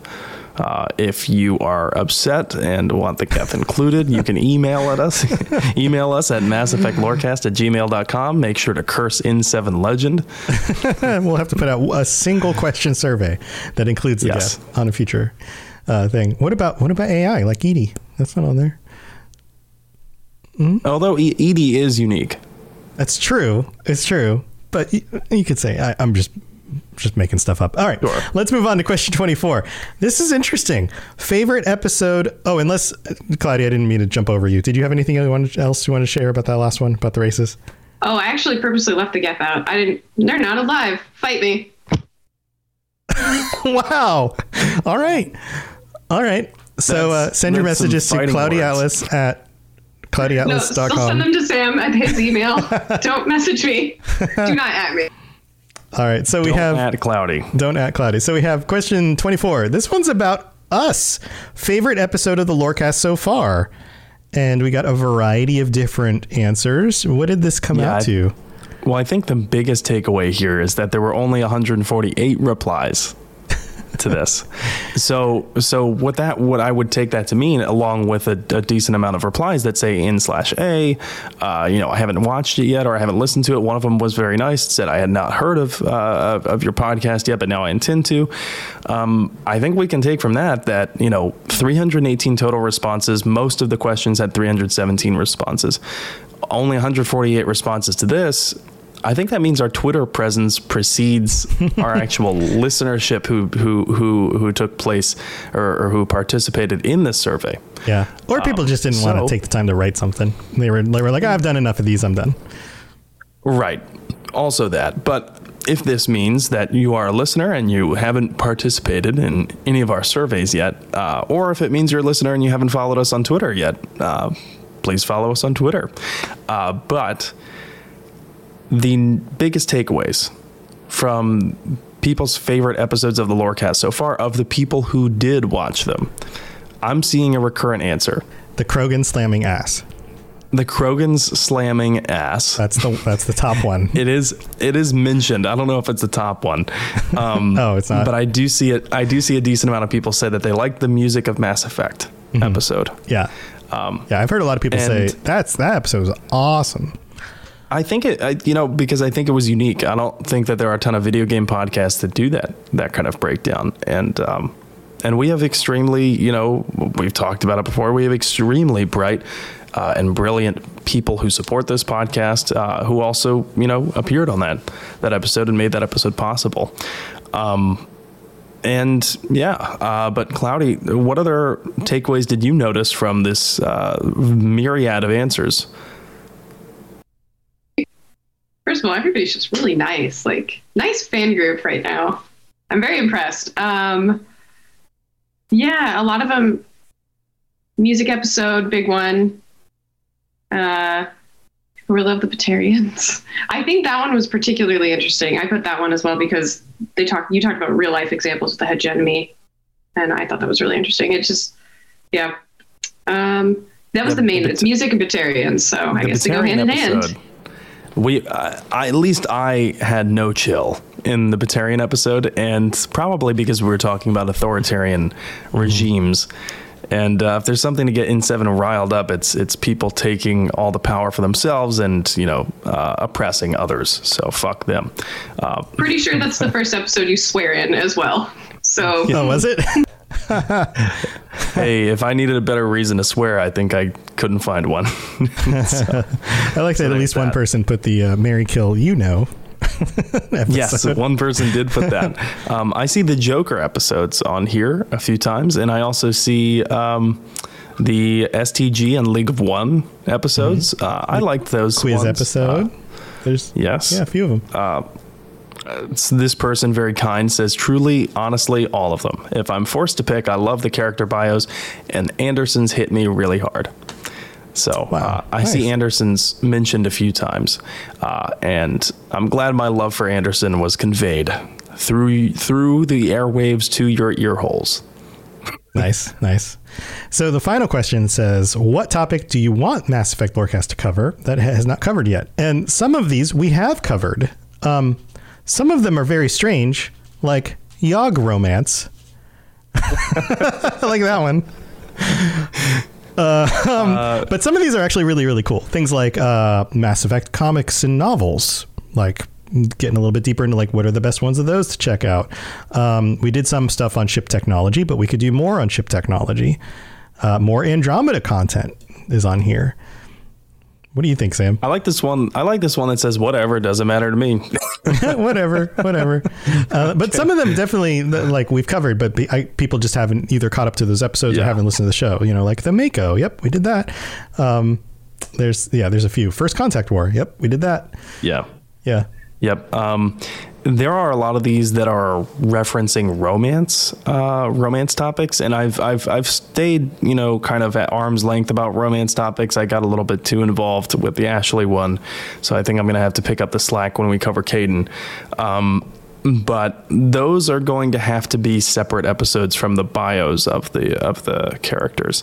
Uh, if you are upset and want the Geth included, you can email at us. email us at masseffectlorecast at gmail.com. Make sure to curse in Seven Legend. we'll have to put out a single question survey that includes the Yes. On a future uh, thing. What about what about AI like EDI? That's not on there. Although e- EDI is unique. That's true. It's true. But you, you could say I, I'm just just making stuff up. All right, let's move on to question 24. This is interesting. Favorite episode? Oh, unless Claudia, I didn't mean to jump over you. Did you have anything else you want to share about that last one about the races? Oh, I actually purposely left the Geth out. I didn't. They're not alive. Fight me. wow. All right. All right. So uh, send your messages to fighting Cloudy words. Atlas at No, still send them to Sam at his email. Don't message me. Do not at me. All right, so we have Don't have at Cloudy. Don't at Cloudy. So we have question 24. This one's about us. Favorite episode of the Lorecast so far. And we got a variety of different answers. What did this come Yeah, out I- to? Well, I think the biggest takeaway here is that there were only 148 replies to this. So, so what that what I would take that to mean, along with a, a decent amount of replies that say in slash a, uh, you know, I haven't watched it yet or I haven't listened to it. One of them was very nice. Said I had not heard of uh, of, of your podcast yet, but now I intend to. Um, I think we can take from that that you know 318 total responses. Most of the questions had 317 responses. Only 148 responses to this. I think that means our Twitter presence precedes our actual listenership who who who who took place or, or who participated in this survey. Yeah. Or people just didn't want to take the time to write something. They were they were like, I've done enough of these, I'm done. Right. Also that, but if this means that you are a listener and you haven't participated in any of our surveys yet, uh, or if it means you're a listener and you haven't followed us on Twitter yet, uh, please follow us on Twitter. Uh, but the biggest takeaways from people's favorite episodes of the Lorecast so far, of the people who did watch them, I'm seeing a recurrent answer. The Krogan slamming ass. The Krogan's slamming ass. That's the that's the top one. It is it is mentioned. I don't know if it's the top one. Um, Oh, it's not. But I do see it. I do see a decent amount of people say that they like the music of Mass Effect episode. Yeah. Um, Yeah, I've heard a lot of people say that's that episode was awesome. I think it, I, you know, because I think it was unique. I don't think that there are a ton of video game podcasts that do that that kind of breakdown, and um, and we have extremely, you know, we've talked about it before. We have extremely bright uh, and brilliant people who support this podcast, uh, who also, you know, appeared on that that episode and made that episode possible. Um, and yeah, uh, but Cloudy, what other takeaways did you notice from this uh, myriad of answers? First of all, everybody's just really nice. Like, nice fan group right now. I'm very impressed. Um, yeah, a lot of them. Music episode, big one. Uh, we love the Batarians. I think that one was particularly interesting. I put that one as well because they talk. You talked about real life examples with the hegemony, and I thought that was really interesting. It just, yeah. Um, that was The- the, main. the It's music and Batarians, so I guess they go Batarian hand in hand. Episode, We, uh, I, at least I had no chill in the Batarian episode, and probably because we were talking about authoritarian regimes. And uh, if there's something to get in seven riled up, it's it's people taking all the power for themselves and you know uh, oppressing others. So fuck them. Uh, Pretty sure that's the first episode you swear in as well. So Oh, was it? hey, if I needed a better reason to swear, I think I couldn't find one. So- I like that at least one person put the uh, Mary Kill you know. Yes, one person did put that. um, I see the Joker episodes on here a few times, and I also see um, the STG and League of One episodes. Uh, I liked those quiz ones. episode. Uh, There's yes, yeah, a few of them. Uh, this person, very kind, says truly, honestly, all of them. If I'm forced to pick, I love the character bios, and Anderson's hit me really hard. So uh, I see. Anderson's mentioned a few times, uh, and I'm glad my love for Anderson was conveyed through through the airwaves to your ear holes. nice, nice. So the final question says, "What topic do you want Mass Effect Lorecast to cover that has not covered yet?" And some of these we have covered. Um, some of them are very strange, like Yahg romance. I like that one. Uh, um, but some of these are actually really, really cool. Things like uh, Mass Effect comics and novels, like getting a little bit deeper into like what are the best ones of those to check out. Um, we did some stuff on ship technology, but we could do more on ship technology. Uh, more Andromeda content is on here. What do you think, Sam? I like this one. I like this one that says whatever doesn't matter to me. whatever, whatever. Uh, but some of them definitely like we've covered, but be, I, people just haven't either caught up to those episodes yeah. or haven't listened to the show. You know, like the Mako. Yep, we did that. Um, there's yeah, there's a few. First Contact War. Yep, we did that. Yeah. Yeah. Yep. Um, there are a lot of these that are referencing romance, uh, romance topics, and I've I've I've stayed, you know, kind of at arm's length about romance topics. I got a little bit too involved with the Ashley one, so I think I'm to have to pick up the slack when we cover Kaidan. Um, but those are going to have to be separate episodes from the bios of the of the characters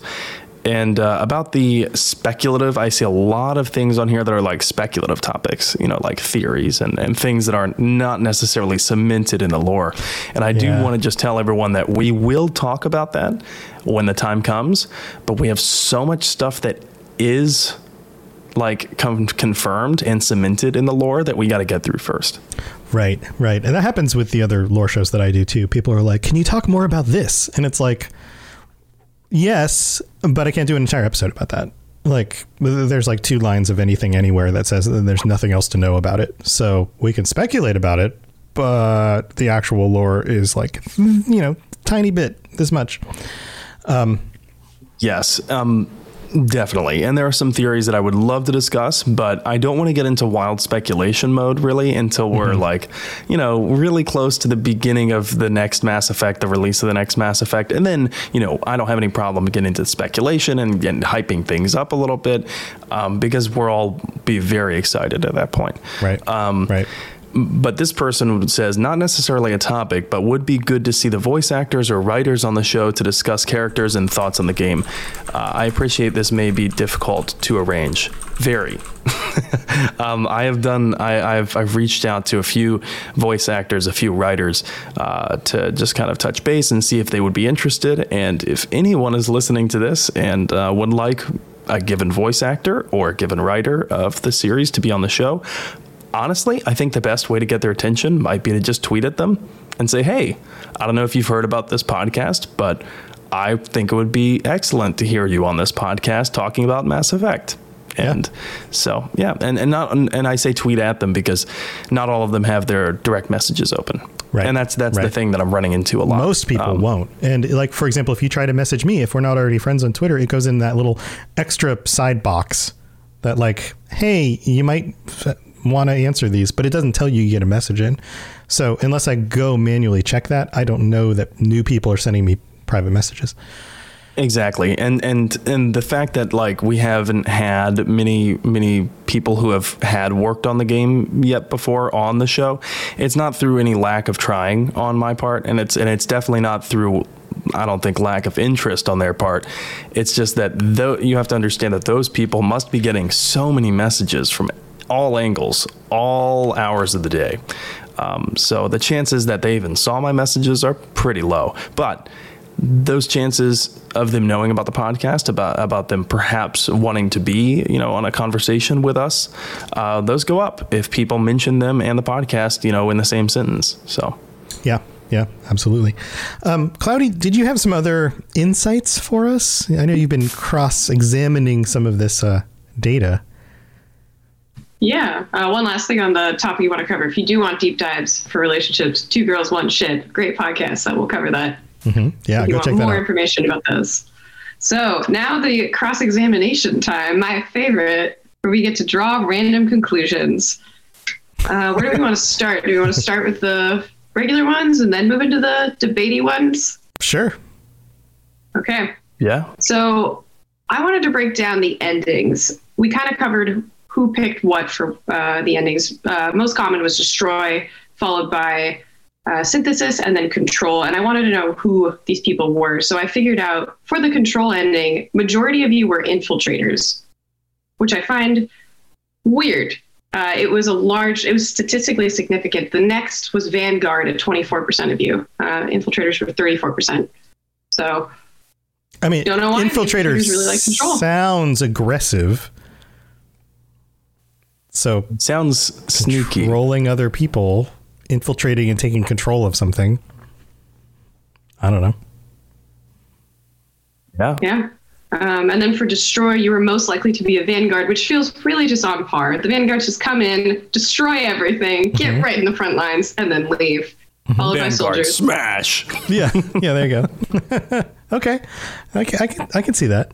and uh, about the speculative, I see a lot of things on here that are like speculative topics, you know, like theories and, and things that are not necessarily cemented in the lore. And I yeah. do want to just tell everyone that we will talk about that when the time comes, but we have so much stuff that is like com- confirmed and cemented in the lore that we got to get through first. Right, right. And that happens with the other lore shows that I do too. People are like, "Can you talk more about this?" And it's like, Yes, but I can't do an entire episode about that. Like, there's like two lines of anything anywhere that says that there's nothing else to know about it. So we can speculate about it, but the actual lore is like, you know, tiny bit, this much. Um, yes. Um, Definitely. And there are some theories that I would love to discuss, but I don't want to get into wild speculation mode really until we're mm-hmm. like, you know, really close to the beginning of the next Mass Effect, the release of the next Mass Effect. And then, you know, I don't have any problem getting into speculation and, and hyping things up a little bit um, because we're all be very excited at that point. Right. Um, right but this person says not necessarily a topic, but would be good to see the voice actors or writers on the show to discuss characters and thoughts on the game. Uh, I appreciate this may be difficult to arrange. Very. um, I have done. I, have I've reached out to a few voice actors, a few writers, uh, to just kind of touch base and see if they would be interested. And if anyone is listening to this and uh, would like a given voice actor or a given writer of the series to be on the show, honestly, I think the best way to get their attention might be to just tweet at them and say, hey, I don't know if you've heard about this podcast, but I think it would be excellent to hear you on this podcast talking about Mass Effect. And yeah. so, yeah, and, and not and I say tweet at them because not all of them have their direct messages open. Right. And that's that's right. the thing that I'm running into a lot. Most people um, won't. And like for example, if you try to message me, if we're not already friends on Twitter, it goes in that little extra side box that like, hey, you might want to answer these, but it doesn't tell you you get a message in. So unless I go manually check that, I don't know that new people are sending me private messages. Exactly, and and and the fact that like we haven't had many many people who have had worked on the game yet before on the show, it's not through any lack of trying on my part, and it's and it's definitely not through I don't think lack of interest on their part. It's just that though you have to understand that those people must be getting so many messages from all angles, all hours of the day. Um, so the chances that they even saw my messages are pretty low. But those chances of them knowing about the podcast, about about them perhaps wanting to be, you know, on a conversation with us, uh, those go up if people mention them and the podcast, you know, in the same sentence. So, yeah, yeah, absolutely. Um, Cloudy, did you have some other insights for us? I know you've been cross-examining some of this uh, data. Yeah. Uh, one last thing on the topic you want to cover. If you do want deep dives for relationships, Two Girls, One Ship, great podcast that will cover that. Mm-hmm. Yeah, if you want check more out. information about those. So now the cross examination time, my favorite, where we get to draw random conclusions. Uh, where do we want to start? Do we want to start with the regular ones and then move into the debatey ones? Sure. Okay. Yeah. So I wanted to break down the endings. We kind of covered who picked what for uh, the endings. Uh, most common was destroy, followed by uh, synthesis and then control. And I wanted to know who these people were. So I figured out for the control ending, majority of you were infiltrators, which I find weird. Uh, it was a large, it was statistically significant. The next was Vanguard at 24% of you. Uh, infiltrators were 34%. So I mean, Don't know why. infiltrators Infiltrators really like control. sounds aggressive. So sounds sneaky. Rolling other people, infiltrating and taking control of something. I don't know. Yeah. Yeah. Um, and then for destroy, you were most likely to be a vanguard, which feels really just on par. The vanguards just come in, destroy everything, get Mhm. right in the front lines, and then leave, followed by Vanguard soldiers. smash. Yeah, yeah. There you go. okay, I can, I can I can see that.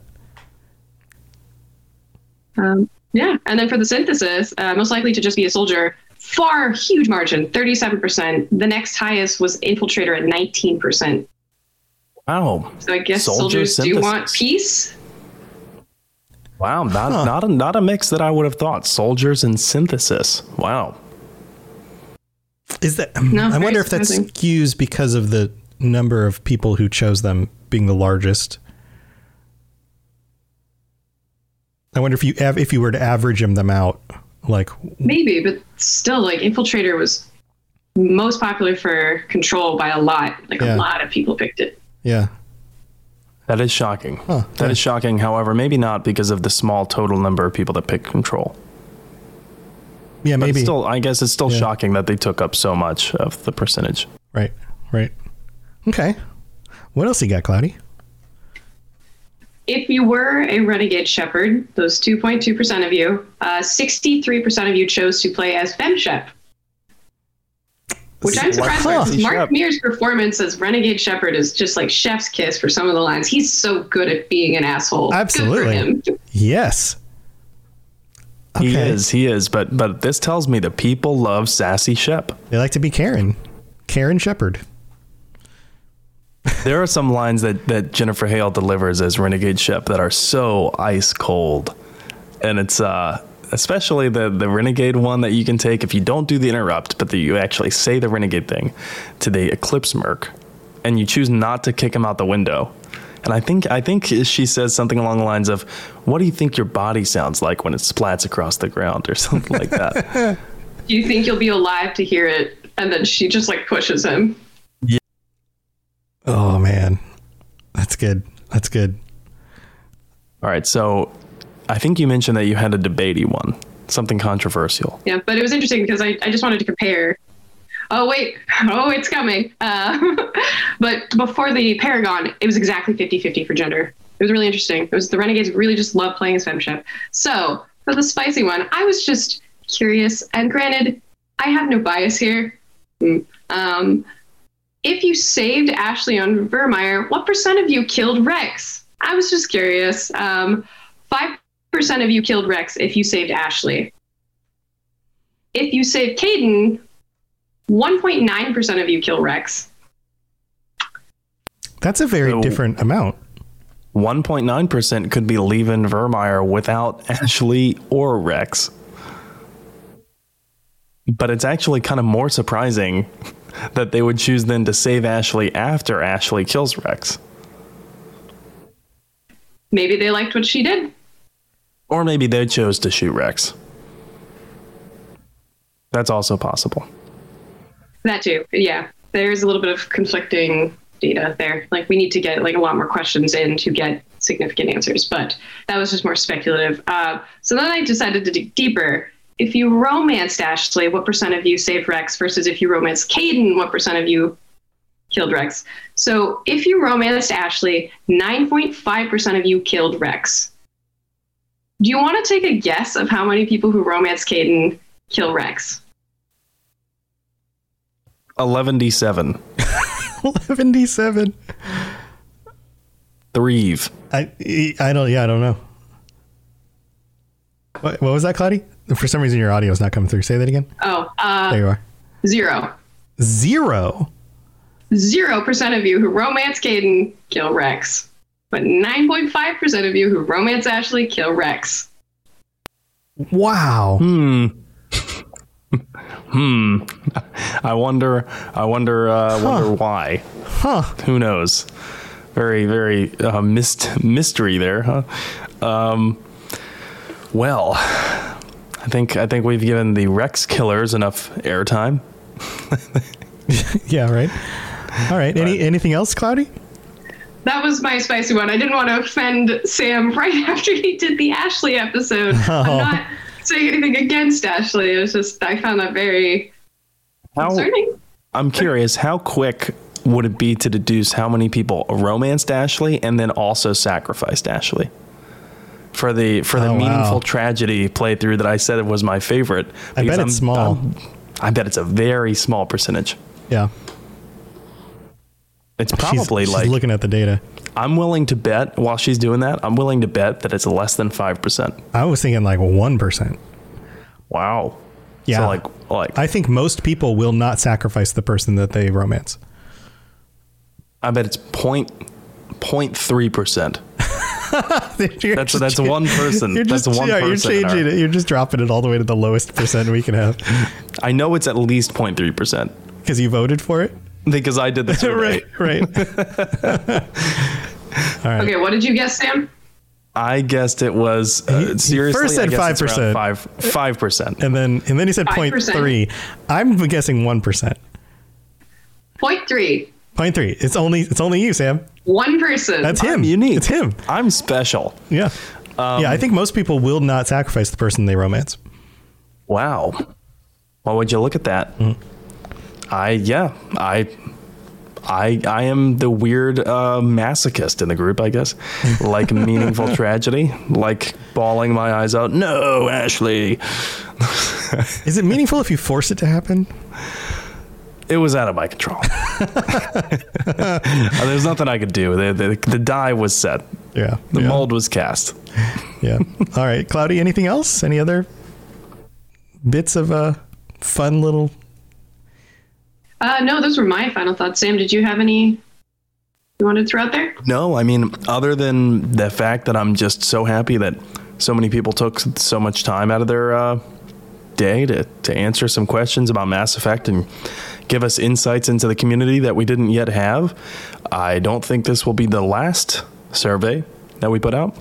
Um, yeah, and then for the synthesis, uh, most likely to just be a soldier, far huge margin, thirty-seven percent. The next highest was infiltrator at nineteen percent. Wow. So I guess Soldier soldiers do want peace. Wow, not not a not a mix that I would have thought. Soldiers and synthesis. Wow. Is that? No, I very wonder if that skews because of the number of people who chose them being the largest. I wonder if you av- if you were to average them them out, like Maybe, but still, like infiltrator was most popular for control by a lot. Like Yeah. a lot of people picked it. yeah, That is shocking. That is shocking. However, maybe not because of the small total number of people that pick control. yeah, But maybe still, I guess it's still Yeah. shocking that they took up so much of the percentage. right, right. Okay, what else you got, Cloudy? If you were a renegade Shepard, those 2.2% of you, uh, 63% of you chose to play as Fem Shep. Which I'm surprised by because Mark Shep. Meer's performance as Renegade Shepard is just like chef's kiss for some of the lines. He's so good at being an asshole. Good for Absolutely. him. Yes. He is, he is, but but this tells me that people love sassy Shep. They like to be Karen, Karen Shepard. There are some lines that that Jennifer Hale delivers as Renegade Shep that are so ice cold, and it's uh especially the the Renegade one that you can take if you don't do the interrupt, but that you actually say the Renegade thing to the Eclipse Merc, and you choose not to kick him out the window. And I think I think she says something along the lines of, "What do you think your body sounds like when it splats across the ground?" or something like that. Do you think you'll be alive to hear it? And then she just like pushes him. Oh man, that's good. That's good. All right, so I think you mentioned that you had a debatey one, something controversial. Yeah, but it was interesting because I, I just wanted to compare. Oh wait, oh it's coming. Uh, but before the Paragon, it was exactly 50-50 for gender. It was really interesting. It was the Renegades really just love playing as FemShep. So for the spicy one, I was just curious. And granted, I have no bias here. Mm. Um, if you saved Ashley on Virmire, what percent of you killed Wrex? I was just curious. Um, Five percent of you killed Wrex if you saved Ashley. If you save Kaidan, 1.9% of you kill Wrex. That's a very different amount. 1.9% could be leaving Virmire without Ashley or Wrex. But it's actually kind of more surprising that they would choose then to save Ashley after Ashley kills Wrex. Maybe they liked what she did. Or maybe they chose to shoot Wrex. That's also possible. That too. Yeah. There's a little bit of conflicting data there. Like we need to get like a lot more questions in to get significant answers, but that was just more speculative. Uh, so then I decided to dig deeper. If you romanced Ashley, what percent of you saved Wrex versus if you romanced Kaidan, what percent of you killed Wrex? So if you romanced Ashley, 9.5% of you killed Wrex. Do you want to take a guess of how many people who romance Kaidan kill Wrex? 11d7. 11d7. Threve. I I don't yeah I don't know. What, what was that, Cloudy? For some reason, your audio is not coming through. Say that again. Oh, uh, there you are. zero. Zero. Zero percent of you who romance Kaidan kill Wrex, but 9.5 percent of you who romance Ashley kill Wrex. Wow. Hmm. hmm. I wonder. I wonder. Uh, Wonder why. Huh. Who knows? Very, very uh, mist mystery there, huh? Um, well, I think I think we've given the Wrex killers enough airtime. yeah. Right. All right. Any anything else, Cloudy? That was my spicy one. I didn't want to offend Sam right after he did the Ashley episode. Oh. I'm not saying anything against Ashley. It was just I found that very How, concerning. I'm curious, how quick would it be to deduce how many people romanced Ashley and then also sacrificed Ashley? For the for the Oh, wow. meaningful tragedy playthrough that I said it was my favorite. I bet because it's small. I'm- I bet it's a very small percentage. Yeah. It's She's- probably she's like looking at the data. I'm willing to bet while she's doing that. I'm willing to bet that it's less than five percent. I was thinking like one percent. Wow. Yeah. So like like I think most people will not sacrifice the person that they romance. I bet it's point point three percent. You're That's just that's one person. You're That's just, one yeah, person. You're in our- changing it. You're just dropping it all the way to the lowest percent we can have I know it's at least 0.3 percent because you voted for it. because I did the survey. right. Right. all right. Okay, what did you guess, Sam? I guessed it was uh, seriously. first said I guess it's around 5%. Five five percent. And then and then he said 5%. 0.3. I'm guessing one percent. Point three. 0.3. It's only it's only you, Sam. One person. That's him. I'm unique. It's him. I'm special. Yeah. yeah, I think most people will not sacrifice the person they romance. Wow. Well, would you look at that? Mm. I yeah I. I, I am the weird uh, masochist in the group, I guess. Like meaningful tragedy, like bawling my eyes out. No, Ashley. Is it meaningful if you force it to happen? It was out of my control. There's nothing I could do. The, the, the die was set. Yeah. The yeah. mold was cast. Yeah. All right, Cloudy. Anything else? Any other bits of uh, fun little? Uh, no, those were my final thoughts. Sam, did you have any you wanted to throw out there? No, I mean, other than the fact that I'm just so happy that so many people took so much time out of their uh, day to, to answer some questions about Mass Effect and give us insights into the community that we didn't yet have. I don't think this will be the last survey that we put out.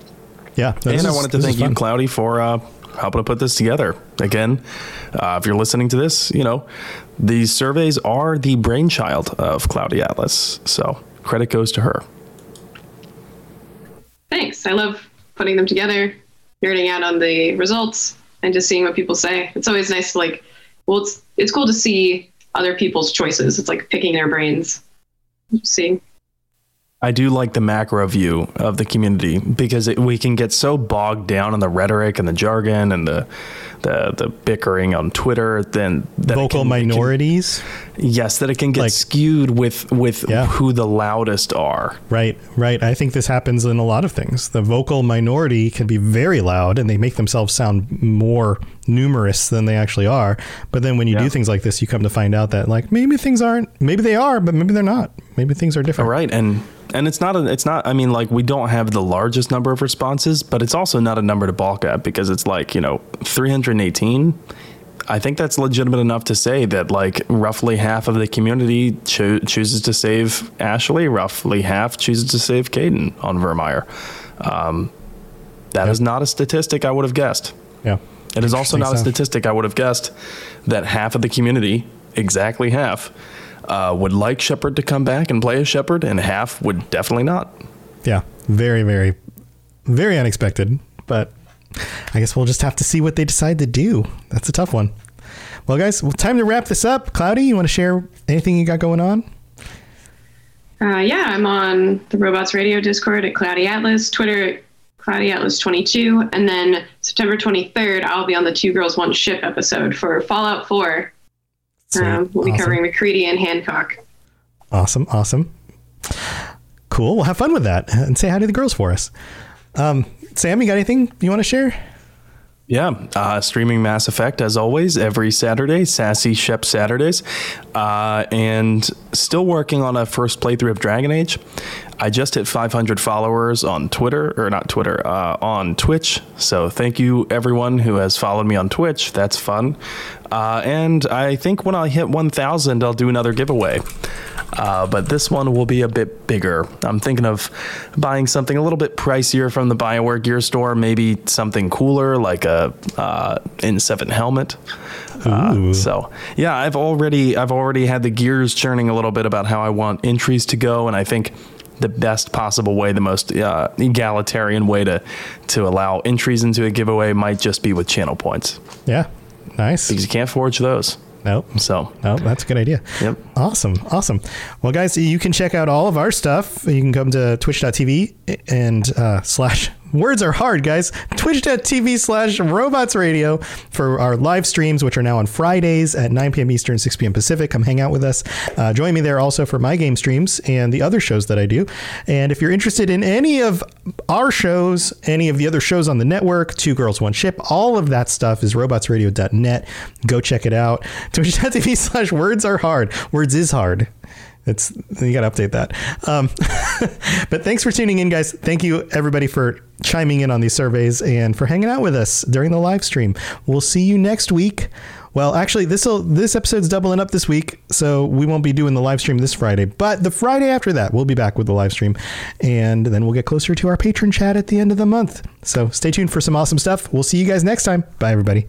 Yeah. and this I wanted to thank you, fun. Cloudy, for uh, helping to put this together. Again, uh, if you're listening to this, you know, these surveys are the brainchild of Cloudy Atlas. So credit goes to her. Thanks. I love putting them together, nerding out on the results, and just seeing what people say. It's always nice to like. Well, it's it's cool to see other people's choices. It's like picking their brains. Seeing. I do like the macro view of the community because it, we can get so bogged down in the rhetoric and the jargon and the the, the bickering on Twitter. Then that Vocal can- it can- minorities. yes, that it can get Like- skewed with with Yeah. who the loudest are. Right, right. I think this happens in a lot of things. The vocal minority can be very loud and they make themselves sound more numerous than they actually are. But then when you Yeah. do things like this, you come to find out that like maybe things aren't, maybe they are, but maybe they're not. Maybe things are different. Right, and and it's not a, it's not. I mean, like we don't have the largest number of responses, but it's also not a number to balk at because it's like you know 318. I think that's legitimate enough to say that like roughly half of the community cho- chooses to save Ashley, roughly half chooses to save Kaidan on Virmire. Um, that is not a statistic I would have guessed. Yeah. It is also not a statistic I would have guessed that half of the community, exactly half, uh, would like Shepard to come back and play as Shepard, and half would definitely not. Yeah. Very, very, very unexpected. But I guess we'll just have to see what they decide to do. That's a tough one. Well, guys, well, time to wrap this up. Cloudy, you want to share anything you got going on? Uh, yeah, I'm on the Robots Radio Discord at Cloudy Atlas, Twitter at Cloudy Atlas 22, and then September 23rd, I'll be on the Two Girls One Ship episode for Fallout 4. Sweet. Um, we'll be Awesome. covering MacCready and Hancock. Awesome, awesome. Cool. We'll have fun with that and say hi to the girls for us. Um, Sam, you got anything you want to share? Yeah, uh, streaming Mass Effect as always every Saturday, Sassy Shep Saturdays, uh, and still working on a first playthrough of Dragon Age. I just hit 500 followers on Twitter, or not Twitter, uh, on Twitch. So thank you everyone who has followed me on Twitch. That's fun. Uh, and I think when I hit 1,000, I'll do another giveaway. Uh, but this one will be a bit bigger. I'm thinking of buying something a little bit pricier from the Bioware Gear Store, maybe something cooler like a uh, N7 helmet. Uh, so yeah, I've already I've already had the gears churning a little bit about how I want entries to go, and I think the best possible way, the most uh, egalitarian way to to allow entries into a giveaway might just be with channel points. Yeah, nice. Because you can't forge those. Nope. So, nope, that's a good idea. Yep. Awesome. Awesome. Well, guys, you can check out all of our stuff. You can come to twitch.tv and uh, slash words are hard, guys. Twitch.tv slash robots radio for our live streams, which are now on Fridays at 9 p.m. Eastern, 6 p.m. Pacific. Come hang out with us. Uh, join me there also for my game streams and the other shows that I do. And if you're interested in any of our shows, any of the other shows on the network, Two Girls, One Ship, all of that stuff is robotsradio.net. Go check it out. Twitch.tv slash words are hard. Words is hard. It's you got to update that. Um, but thanks for tuning in, guys. Thank you everybody for chiming in on these surveys and for hanging out with us during the live stream. We'll see you next week. Well, actually, this this episode's doubling up this week, so we won't be doing the live stream this Friday. But the Friday after that, we'll be back with the live stream, and then we'll get closer to our patron chat at the end of the month. So stay tuned for some awesome stuff. We'll see you guys next time. Bye, everybody.